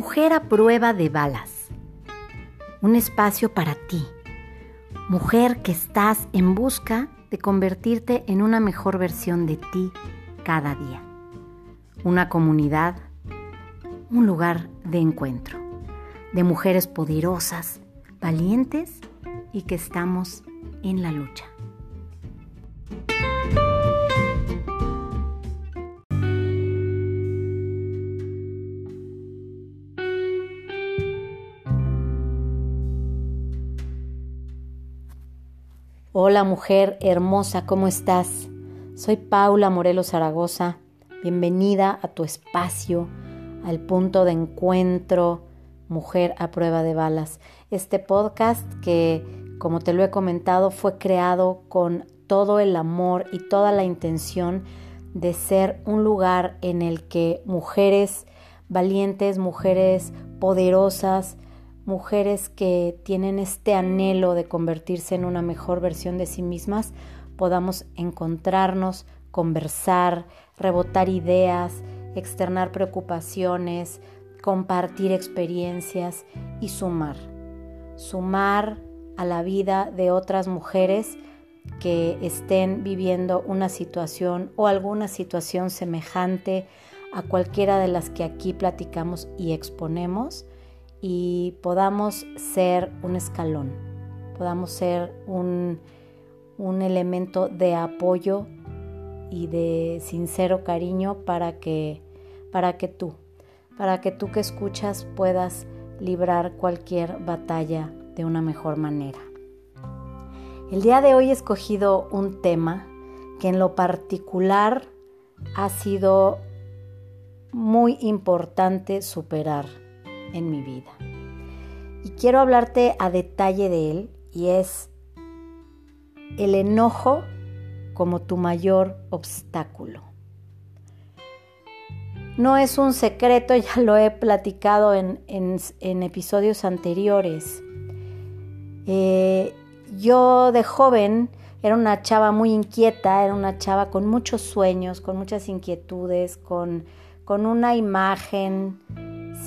Mujer a prueba de balas. Un espacio para ti. Mujer que estás en busca de convertirte en una mejor versión de ti cada día. Una comunidad, un lugar de encuentro. De mujeres poderosas, valientes y que estamos en la lucha. Hola mujer hermosa, ¿cómo estás? Soy Paula Morelos Zaragoza. Bienvenida a tu espacio, al punto de encuentro, mujer a prueba de balas. Este podcast que, como te lo he comentado, fue creado con todo el amor y toda la intención de ser un lugar en el que mujeres valientes, mujeres poderosas, mujeres que tienen este anhelo de convertirse en una mejor versión de sí mismas, podamos encontrarnos, conversar, rebotar ideas, externar preocupaciones, compartir experiencias y sumar. Sumar a la vida de otras mujeres que estén viviendo una situación o alguna situación semejante a cualquiera de las que aquí platicamos y exponemos y podamos ser un escalón, podamos ser un, elemento de apoyo y de sincero cariño para que, para que tú, para que tú que escuchas puedas librar cualquier batalla de una mejor manera. El día de hoy he escogido un tema que en lo particular ha sido muy importante superar en mi vida. Y quiero hablarte a detalle de él y es el enojo como tu mayor obstáculo. No es un secreto, ya lo he platicado en, episodios anteriores. Eh, yo de joven era una chava muy inquieta, era una chava con muchos sueños, con muchas inquietudes, con, con una imagen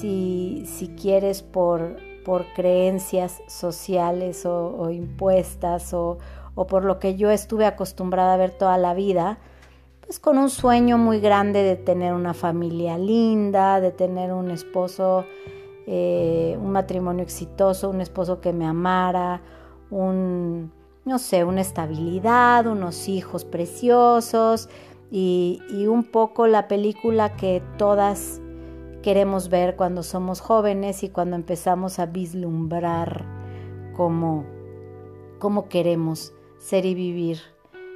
si, si quieres por, por creencias sociales o, impuestas o, o, por lo que yo estuve acostumbrada a ver toda la vida, pues con un sueño muy grande de tener una familia linda, de tener un esposo, eh, un matrimonio exitoso, un esposo que me amara, un, no sé, una estabilidad, unos hijos preciosos y, y un poco la película que todas queremos ver cuando somos jóvenes y cuando empezamos a vislumbrar cómo, cómo queremos ser y vivir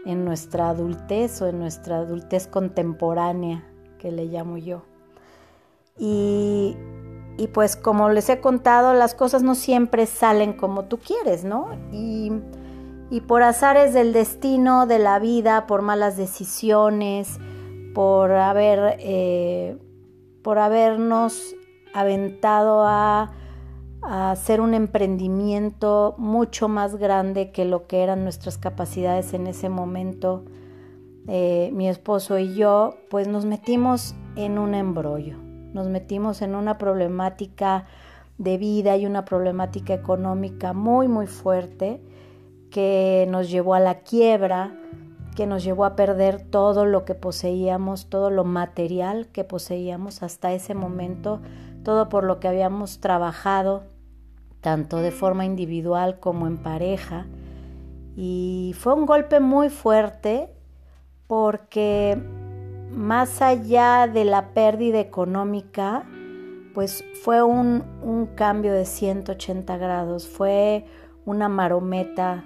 en nuestra adultez o en nuestra adultez contemporánea, que le llamo yo. Y, y pues como les he contado, las cosas no siempre salen como tú quieres, ¿no? Y, y por azares del destino, de la vida, por malas decisiones, por haber eh, por habernos aventado a, hacer un emprendimiento mucho más grande que lo que eran nuestras capacidades en ese momento. Eh, mi esposo y yo, pues nos metimos en un embrollo, nos metimos en una problemática de vida y una problemática económica muy, muy fuerte que nos llevó a la quiebra, que nos llevó a perder todo lo que poseíamos, todo lo material que poseíamos hasta ese momento, todo por lo que habíamos trabajado, tanto de forma individual como en pareja. Y fue un golpe muy fuerte porque más allá de la pérdida económica, pues fue un, un cambio de 180 grados, fue una marometa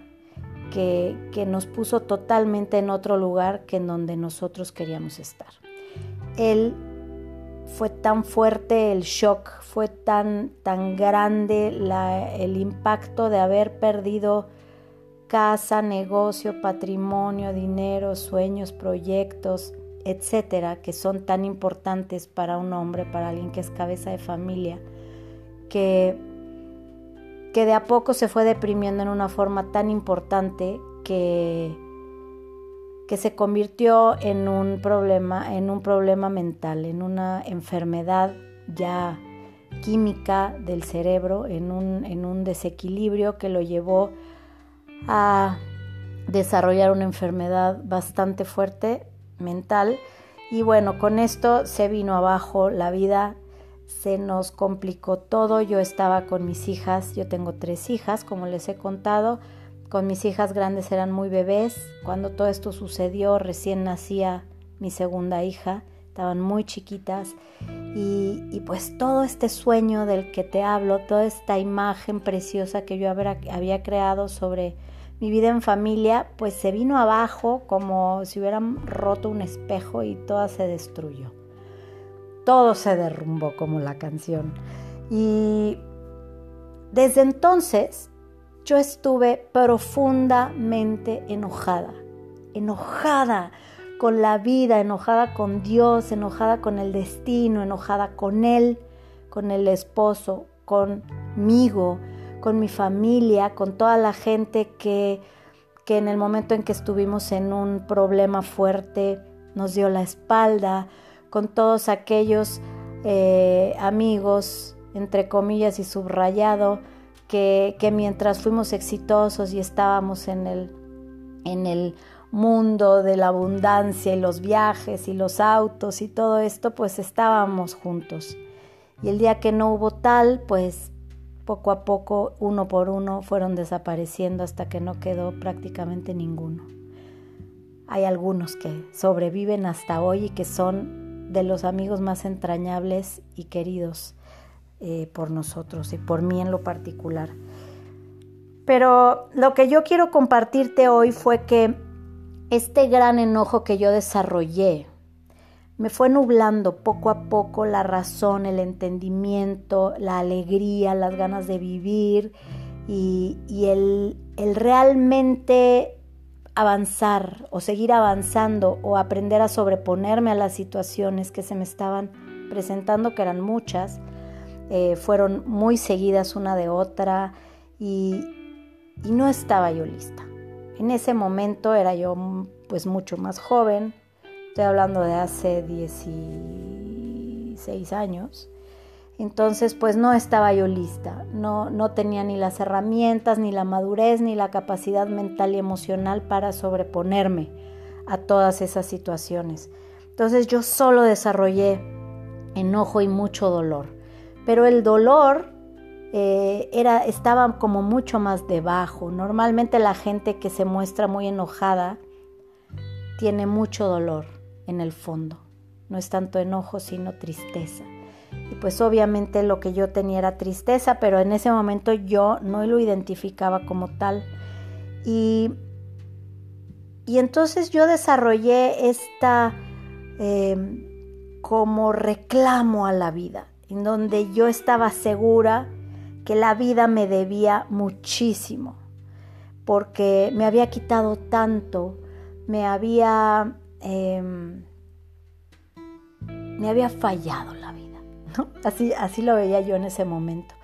que, nos puso totalmente en otro lugar que en donde nosotros queríamos estar. Él fue tan fuerte el shock, fue tan, tan grande el impacto de haber perdido casa, negocio, patrimonio, dinero, sueños, proyectos, etcétera, que son tan importantes para un hombre, para alguien que es cabeza de familia, que que de a poco se fue deprimiendo en una forma tan importante que, que se convirtió en un problema, en un problema mental, en una enfermedad ya química del cerebro, en un, en un desequilibrio que lo llevó a desarrollar una enfermedad bastante fuerte mental. Y bueno, con esto se vino abajo la vida, se nos complicó todo. Yo estaba con mis hijas, yo tengo tres hijas, como les he contado. Con mis hijas grandes eran muy bebés. Cuando todo esto sucedió, recién nacía mi segunda hija, estaban muy chiquitas. Y, pues todo este sueño del que te hablo, toda esta imagen preciosa que yo había creado sobre mi vida en familia, pues se vino abajo como si hubieran roto un espejo y toda se destruyó. Todo se derrumbó como la canción. Y desde entonces yo estuve profundamente enojada, enojada con la vida, enojada con Dios, enojada con el destino, enojada con Él, con el esposo, conmigo, con mi familia, con toda la gente que, que en el momento en que estuvimos en un problema fuerte nos dio la espalda, con todos aquellos eh, amigos, entre comillas y subrayado, que, que, mientras fuimos exitosos y estábamos en el, en el mundo de la abundancia y los viajes y los autos y todo esto, pues estábamos juntos. Y el día que no hubo tal, pues poco a poco, uno por uno, fueron desapareciendo hasta que no quedó prácticamente ninguno. Hay algunos que sobreviven hasta hoy y que son de los amigos más entrañables y queridos eh, por nosotros y por mí en lo particular. Pero lo que yo quiero compartirte hoy fue que este gran enojo que yo desarrollé me fue nublando poco a poco la razón, el entendimiento, la alegría, las ganas de vivir y, el, el realmente avanzar o seguir avanzando o aprender a sobreponerme a las situaciones que se me estaban presentando, que eran muchas, eh, fueron muy seguidas una de otra y, y no estaba yo lista. En ese momento era yo pues mucho más joven, Estoy hablando de hace 16 años. Entonces, pues no estaba yo lista, no, no tenía ni las herramientas, ni la madurez, ni la capacidad mental y emocional para sobreponerme a todas esas situaciones. Entonces yo solo desarrollé enojo y mucho dolor. Pero el dolor eh, era, estaba como mucho más debajo. Normalmente la gente que se muestra muy enojada tiene mucho dolor en el fondo. No es tanto enojo, sino tristeza. Y pues obviamente lo que yo tenía era tristeza, pero en ese momento yo no lo identificaba como tal. Y, y entonces yo desarrollé esta em, como reclamo a la vida, en donde yo estaba segura que la vida me debía muchísimo, porque me había quitado tanto, me había Em, me había fallado Así, así lo veía yo en ese momento.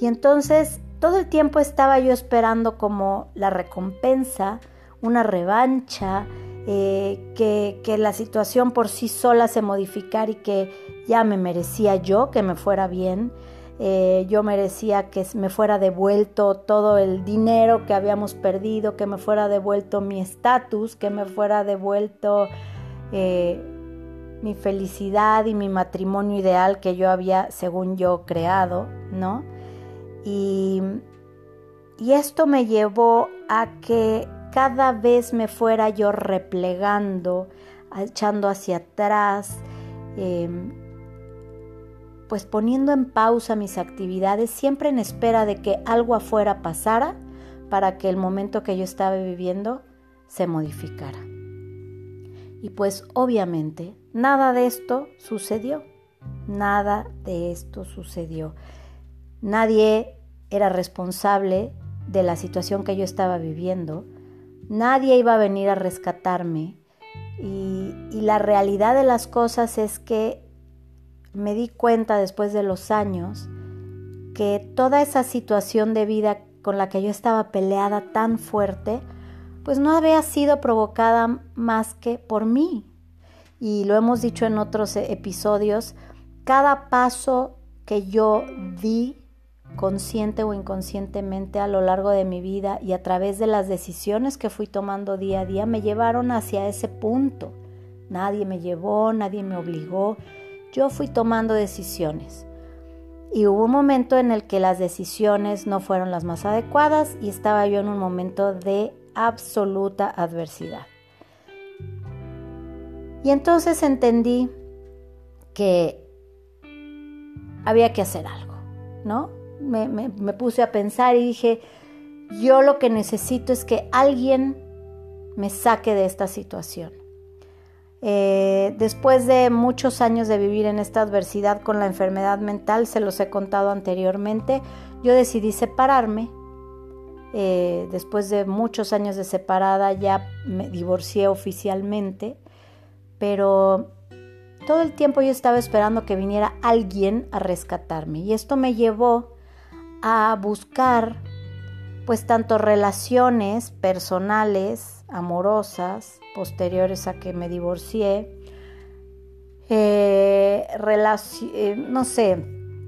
Y entonces todo el tiempo estaba yo esperando como la recompensa, una revancha, eh, que, que, la situación por sí sola se modificara y que ya me merecía yo que me fuera bien. Eh, yo merecía que me fuera devuelto todo el dinero que habíamos perdido, que me fuera devuelto mi estatus, que me fuera devuelto eh, mi felicidad y mi matrimonio ideal que yo había, según yo, creado, ¿no? Y, esto me llevó a que cada vez me fuera yo replegando, echando hacia atrás, em, pues poniendo en pausa mis actividades siempre en espera de que algo afuera pasara para que el momento que yo estaba viviendo se modificara. Y pues obviamente nada de esto sucedió, nada de esto sucedió. Nadie era responsable de la situación que yo estaba viviendo, nadie iba a venir a rescatarme y, y la realidad de las cosas es que me di cuenta después de los años que toda esa situación de vida con la que yo estaba peleada tan fuerte, pues no había sido provocada más que por mí. Y lo hemos dicho en otros episodios, cada paso que yo di consciente o inconscientemente a lo largo de mi vida y a través de las decisiones que fui tomando día a día me llevaron hacia ese punto. Nadie me llevó, nadie me obligó, yo fui tomando decisiones. Y hubo un momento en el que las decisiones no fueron las más adecuadas y estaba yo en un momento de absoluta adversidad. Y entonces entendí que había que hacer algo, ¿no? Me, puse a pensar y dije, yo lo que necesito es que alguien me saque de esta situación. Eh, después de muchos años de vivir en esta adversidad con la enfermedad mental, se los he contado anteriormente, yo decidí separarme. Eh, después de muchos años de separada ya me divorcié oficialmente, pero todo el tiempo yo estaba esperando que viniera alguien a rescatarme y esto me llevó a buscar pues tanto relaciones personales, amorosas, posteriores a que me divorcié, eh, eh, no sé,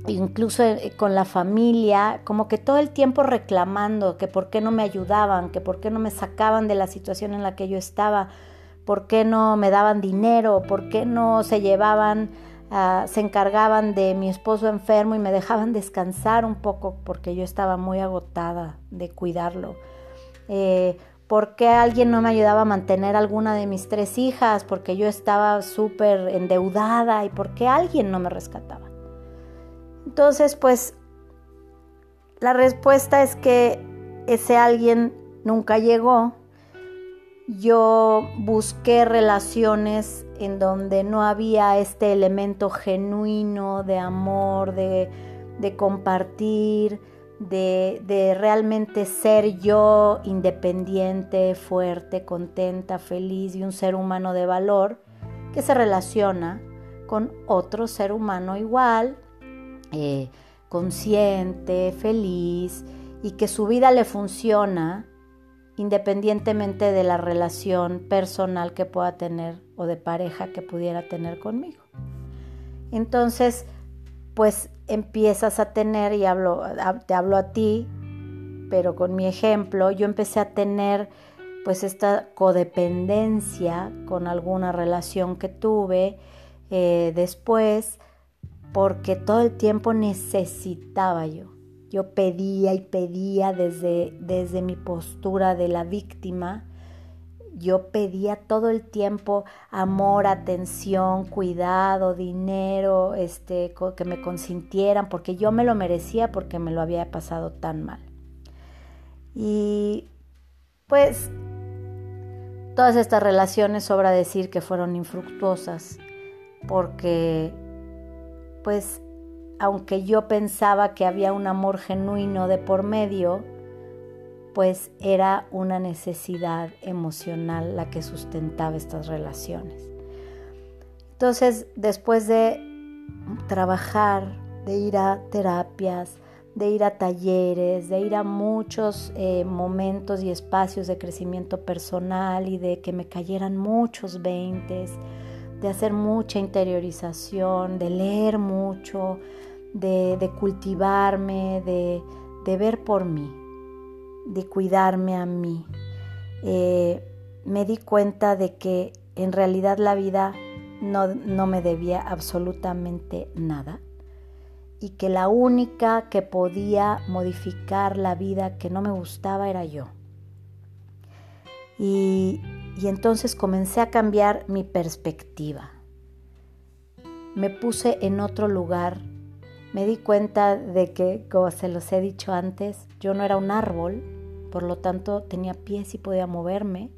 incluso eh, con la familia, como que todo el tiempo reclamando que por qué no me ayudaban, que por qué no me sacaban de la situación en la que yo estaba, por qué no me daban dinero, por qué no se llevaban, ah, se encargaban de mi esposo enfermo y me dejaban descansar un poco porque yo estaba muy agotada de cuidarlo. ¿Por qué alguien no me ayudaba a mantener alguna de mis tres hijas? Porque yo estaba súper endeudada y por qué alguien no me rescataba. Entonces, pues, la respuesta es que ese alguien nunca llegó. Yo busqué relaciones en donde no había este elemento genuino de amor, de, de compartir, de, realmente ser yo independiente, fuerte, contenta, feliz y un ser humano de valor que se relaciona con otro ser humano igual, eh, consciente, feliz y que su vida le funciona independientemente de la relación personal que pueda tener o de pareja que pudiera tener conmigo. Entonces, pues empiezas a tener, y hablo, te hablo a ti, pero con mi ejemplo, yo empecé a tener pues esta codependencia con alguna relación que tuve eh, después, porque todo el tiempo necesitaba yo. Yo pedía y pedía desde, desde mi postura de la víctima, yo pedía todo el tiempo amor, atención, cuidado, dinero, este, que me consintieran, porque yo me lo merecía porque me lo había pasado tan mal. Y pues todas estas relaciones sobra decir que fueron infructuosas, porque pues aunque yo pensaba que había un amor genuino de por medio, pues era una necesidad emocional la que sustentaba estas relaciones. Entonces, después de trabajar, de ir a terapias, de ir a talleres, de ir a muchos eh, momentos y espacios de crecimiento personal y de que me cayeran muchos veintes, de hacer mucha interiorización, de leer mucho, de, cultivarme, de ver por mí de cuidarme a mí. Eh, me di cuenta de que en realidad la vida no, no me debía absolutamente nada y que la única que podía modificar la vida que no me gustaba era yo. Y, y, entonces comencé a cambiar mi perspectiva. Me puse en otro lugar. Me di cuenta de que, como se los he dicho antes, yo no era un árbol, por lo tanto tenía pies y podía moverme,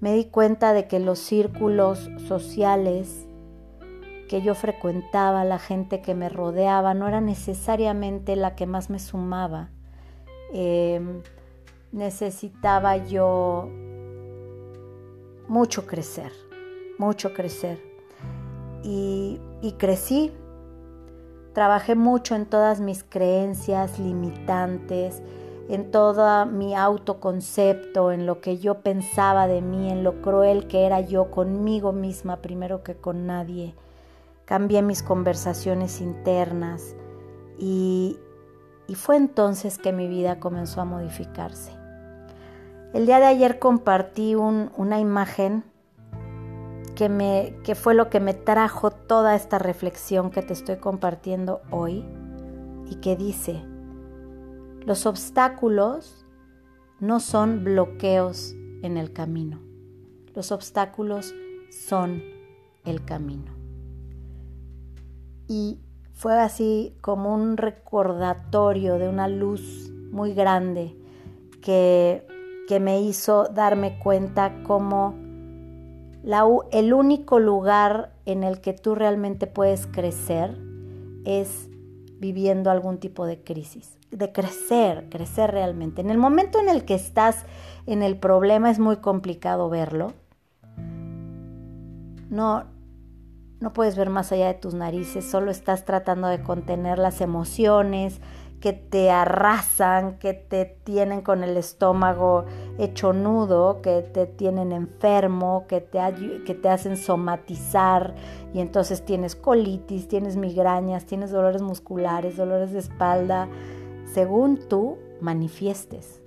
me di cuenta de que los círculos sociales que yo frecuentaba, la gente que me rodeaba, no era necesariamente la que más me sumaba. Em, necesitaba yo mucho crecer, mucho crecer. y crecí, trabajé mucho en todas mis creencias limitantes, en todo mi autoconcepto, en lo que yo pensaba de mí, en lo cruel que era yo conmigo misma primero que con nadie. Cambié mis conversaciones internas, Y, fue entonces que mi vida comenzó a modificarse. El día de ayer compartí una imagen que, me, que fue lo que me trajo toda esta reflexión que te estoy compartiendo hoy y que dice, los obstáculos no son bloqueos en el camino, los obstáculos son el camino. Y fue así como un recordatorio de una luz muy grande que, que me hizo darme cuenta cómo el único lugar en el que tú realmente puedes crecer es viviendo algún tipo de crisis, de crecer, crecer realmente. En el momento en el que estás en el problema es muy complicado verlo. No, no puedes ver más allá de tus narices, solo estás tratando de contener las emociones, que te arrasan, que te tienen con el estómago hecho nudo, que te tienen enfermo, que te, hacen somatizar y entonces tienes colitis, tienes migrañas, tienes dolores musculares, dolores de espalda, según tú manifiestes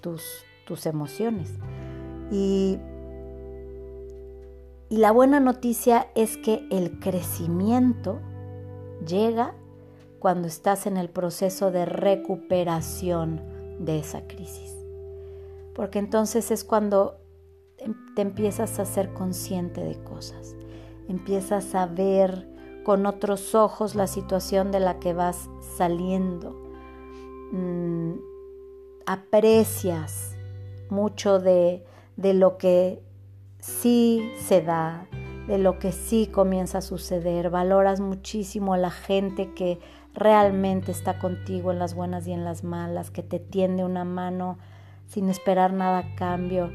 tus, tus emociones. Y, y la buena noticia es que el crecimiento llega cuando estás en el proceso de recuperación de esa crisis. Porque entonces es cuando em, te empiezas a ser consciente de cosas, empiezas a ver con otros ojos la situación de la que vas saliendo, mm, aprecias mucho de, de lo que sí se da, de lo que sí comienza a suceder, valoras muchísimo a la gente que realmente está contigo en las buenas y en las malas, que te tiende una mano sin esperar nada a cambio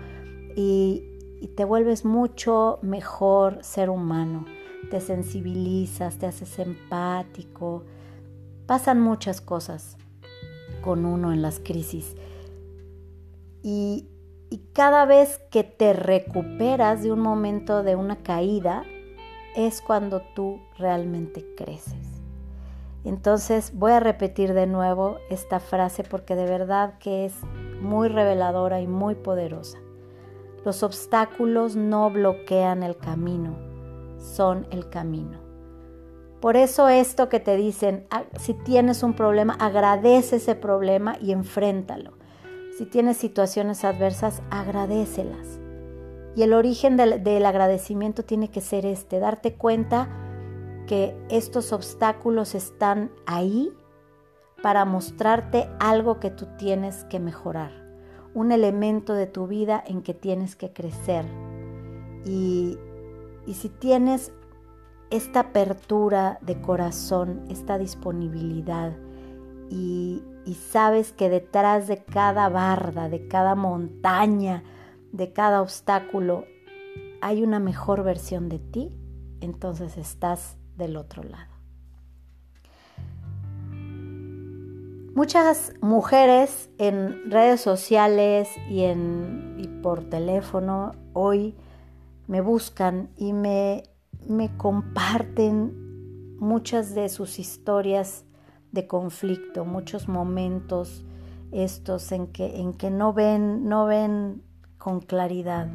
y, te vuelves mucho mejor ser humano, te sensibilizas, te haces empático, pasan muchas cosas con uno en las crisis. Y, y cada vez que te recuperas de un momento de una caída es cuando tú realmente creces. Entonces voy a repetir de nuevo esta frase porque de verdad que es muy reveladora y muy poderosa. Los obstáculos no bloquean el camino, son el camino. Por eso esto que te dicen, ah, si tienes un problema, agradece ese problema y enfréntalo. Si tienes situaciones adversas, agradecelas. Y el origen del, del agradecimiento tiene que ser este, darte cuenta que estos obstáculos están ahí para mostrarte algo que tú tienes que mejorar, un elemento de tu vida en que tienes que crecer. Y, si tienes esta apertura de corazón, esta disponibilidad y, y sabes que detrás de cada barda, de cada montaña, de cada obstáculo, hay una mejor versión de ti, entonces estás del otro lado. Muchas mujeres en redes sociales y, en, y por teléfono hoy me buscan y me, me comparten muchas de sus historias de conflicto, muchos momentos estos en que, en que no ven, no ven con claridad,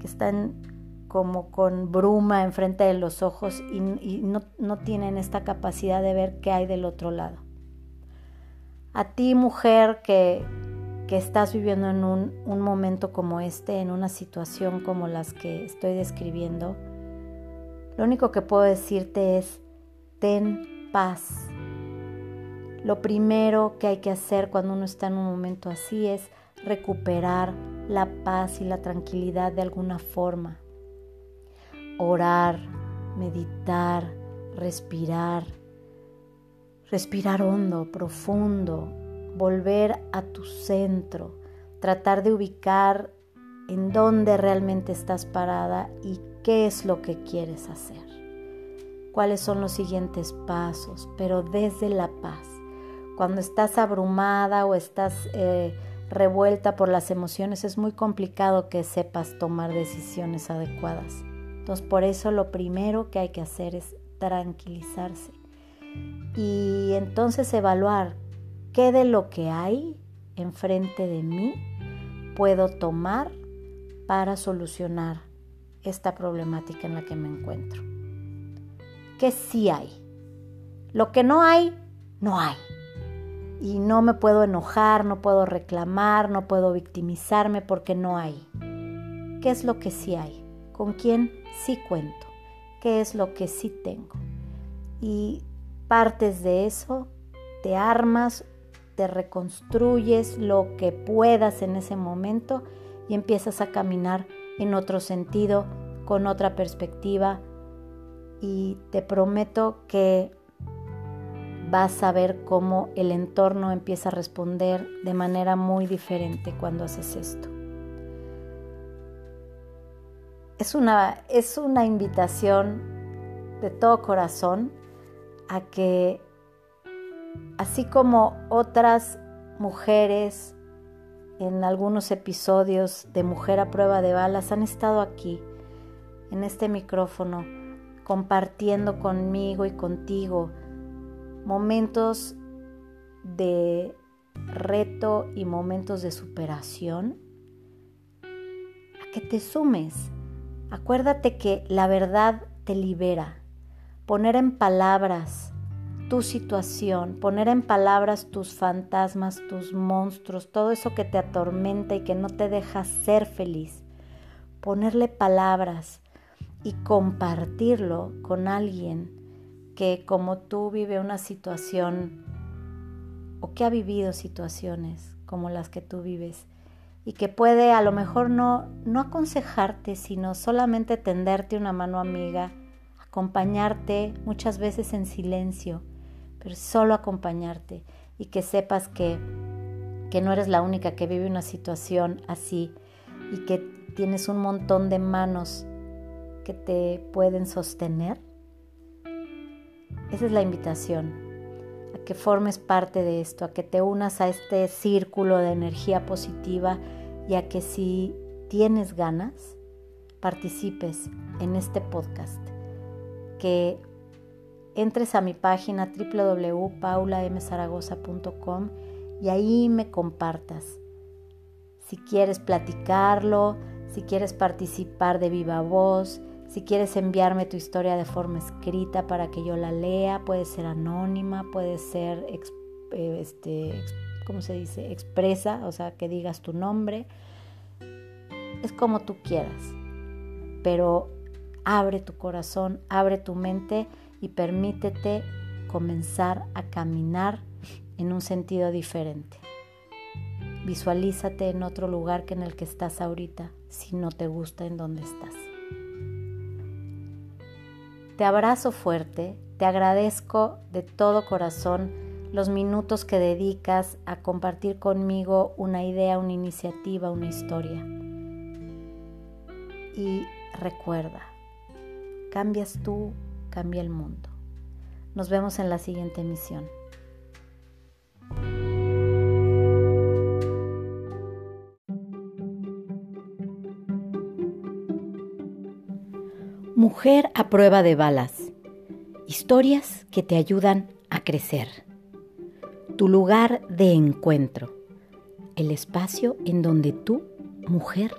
que están como con bruma enfrente de los ojos y, no, tienen esta capacidad de ver qué hay del otro lado. A ti mujer que, que estás viviendo en un, un momento como este, en una situación como las que estoy describiendo, lo único que puedo decirte es, ten paz. Lo primero que hay que hacer cuando uno está en un momento así es recuperar la paz y la tranquilidad de alguna forma orar, meditar, respirar, respirar hondo, profundo, volver a tu centro, tratar de ubicar en dónde realmente estás parada y qué es lo que quieres hacer. Cuáles son los siguientes pasos, pero desde la paz. Cuando estás abrumada o estás eh, revuelta por las emociones, es muy complicado que sepas tomar decisiones adecuadas. Entonces por eso lo primero que hay que hacer es tranquilizarse. y entonces evaluar qué de lo que hay enfrente de mí puedo tomar para solucionar esta problemática en la que me encuentro. ¿Qué sí hay? Lo que no hay, no hay. Y no me puedo enojar, no puedo reclamar, no puedo victimizarme porque no hay. ¿Qué es lo que sí hay? ¿Con quién sí cuento? ¿Qué es lo que sí tengo? Y partes de eso, te armas, te reconstruyes lo que puedas en ese momento y empiezas a caminar en otro sentido, con otra perspectiva. Y te prometo que vas a ver cómo el entorno empieza a responder de manera muy diferente cuando haces esto. Es una, es una invitación de todo corazón a que, así como otras mujeres en algunos episodios de Mujer a prueba de balas han estado aquí, en este micrófono, compartiendo conmigo y contigo momentos de reto y momentos de superación, a que te sumes. Acuérdate que la verdad te libera poner en palabras tu situación, poner en palabras tus fantasmas, tus monstruos, todo eso que te atormenta y que no te deja ser feliz. Ponerle palabras y compartirlo con alguien que como tú vive una situación o que ha vivido situaciones como las que tú vives y que puede a lo mejor no, no aconsejarte, sino solamente tenderte una mano amiga acompañarte muchas veces en silencio, pero solo acompañarte y que sepas que, que no eres la única que vive una situación así y que tienes un montón de manos que te pueden sostener. Esa es la invitación, a que formes parte de esto, a que te unas a este círculo de energía positiva y a que si tienes ganas, participes en este podcast que entres a mi página www.paulamzaragoza.com y ahí me compartas. Si quieres platicarlo, si quieres participar de viva voz, si quieres enviarme tu historia de forma escrita para que yo la lea, puede ser anónima, puede ser, eh, este, ¿cómo se dice? Expresa, o sea, que digas tu nombre. Es como tú quieras, pero Abre tu corazón, abre tu mente y permítete comenzar a caminar en un sentido diferente. Visualízate en otro lugar que en el que estás ahorita, si no te gusta en donde estás. Te abrazo fuerte, te agradezco de todo corazón los minutos que dedicas a compartir conmigo una idea, una iniciativa, una historia. Y recuerda, Cambias tú, cambia el mundo. Nos vemos en la siguiente emisión. Mujer a prueba de balas. Historias que te ayudan a crecer. Tu lugar de encuentro. El espacio en donde tú, mujer,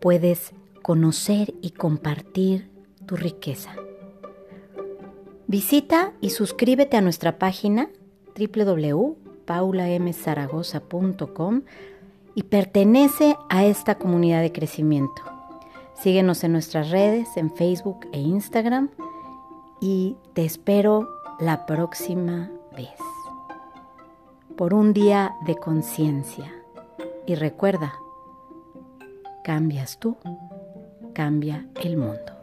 puedes conocer y compartir tu riqueza. Visita y suscríbete a nuestra página www.paulamzaragoza.com y pertenece a esta comunidad de crecimiento. Síguenos en nuestras redes, en Facebook e Instagram y te espero la próxima vez. Por un día de conciencia. Y recuerda, cambias tú, cambia el mundo.